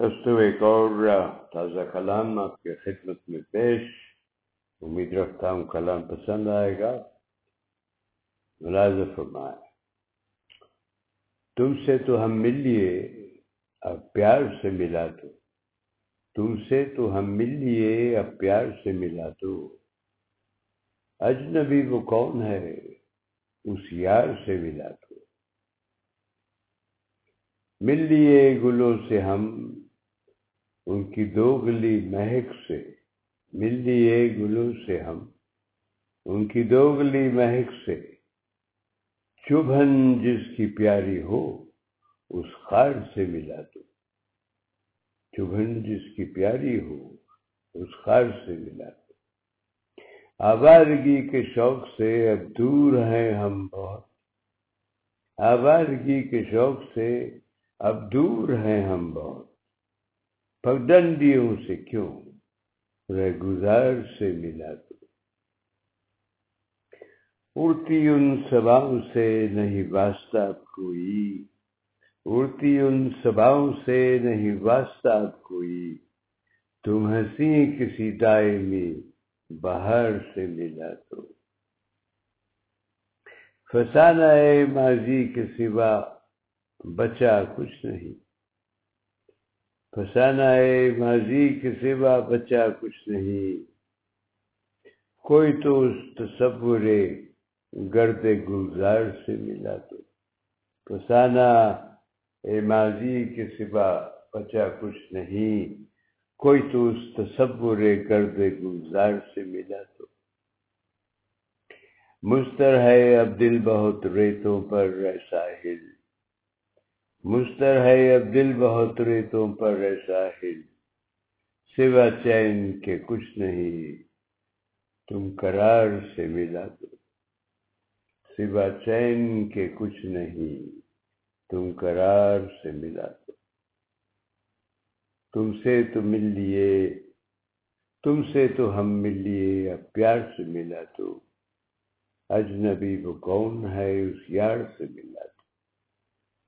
دوستو ایک اور تازہ کلام آپ کے خدمت میں پیش. امید رکھتا ہوں کلام پسند آئے گا ملازم فرمائے تم سے تو ہم مل لیے اب پیار سے ملا تو. تم سے تو ہم مل لیے اب پیار سے ملا تو. اجنبی وہ کون ہے؟ اس یار سے ملا تو. مل لیے گلوں سے ہم ان کی دوگلی مہک سے، مل لیے گلوں سے ہم۔ ان کی دوگلی مہک سے، چبھن جس کی پیاری ہو، اس خار سے ملا تو۔ چبھن جس کی پیاری ہو، اس خار سے ملا تو۔ آبادگی کے شوق سے اب دور ہیں ہم بہت۔ آبادگی کے شوق سے اب دور ہیں ہم بہت۔ پگڈنڈیوں سے کیوں رہ گزار سے ملا تو؟ اڑتی ان سباؤں سے نہیں واسطہ کوئی، اڑتی ان سباؤں سے نہیں واسطہ کوئی، تم ہنسی کسی دائمی باہر سے ملا تو؟ فسانہ ماضی کے سوا بچا کچھ نہیں۔ فسانہ ماضی کے سوا بچا کچھ نہیں۔ کوئی تو اس تصور گرد گلزار سے ملا تو۔ فسانہ ماضی کے سوا بچا کچھ نہیں۔ کوئی تو اس تصور گرد گلزار سے ملا تو۔ مستر ہے، اب دل بہت ریتوں پر ساحل مستر ہے اب دل بہت ریتوں پر ساحل، سوا چین کے کچھ نہیں، تم قرار سے ملا تو سوا چین کے کچھ نہیں، تم قرار سے ملا تو تم سے تو مل لیے، تم سے تو ہم مل لیے، اب پیار سے ملا تو اجنبی وہ کون ہے، اس یار سے ملا تو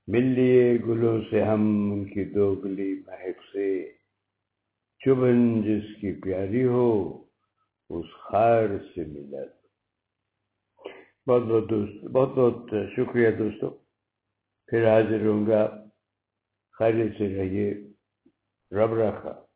مل لیے گلوں سے ہم ان کی دوگلی مہک سے۔ چبھن جس کی پیاری ہو، اس خار سے ملا بہت بہت دوست بہت بہت شکریہ دوستوں پھر حاضر ہوں گا۔ خیریت سے رہیے۔ رب رکھا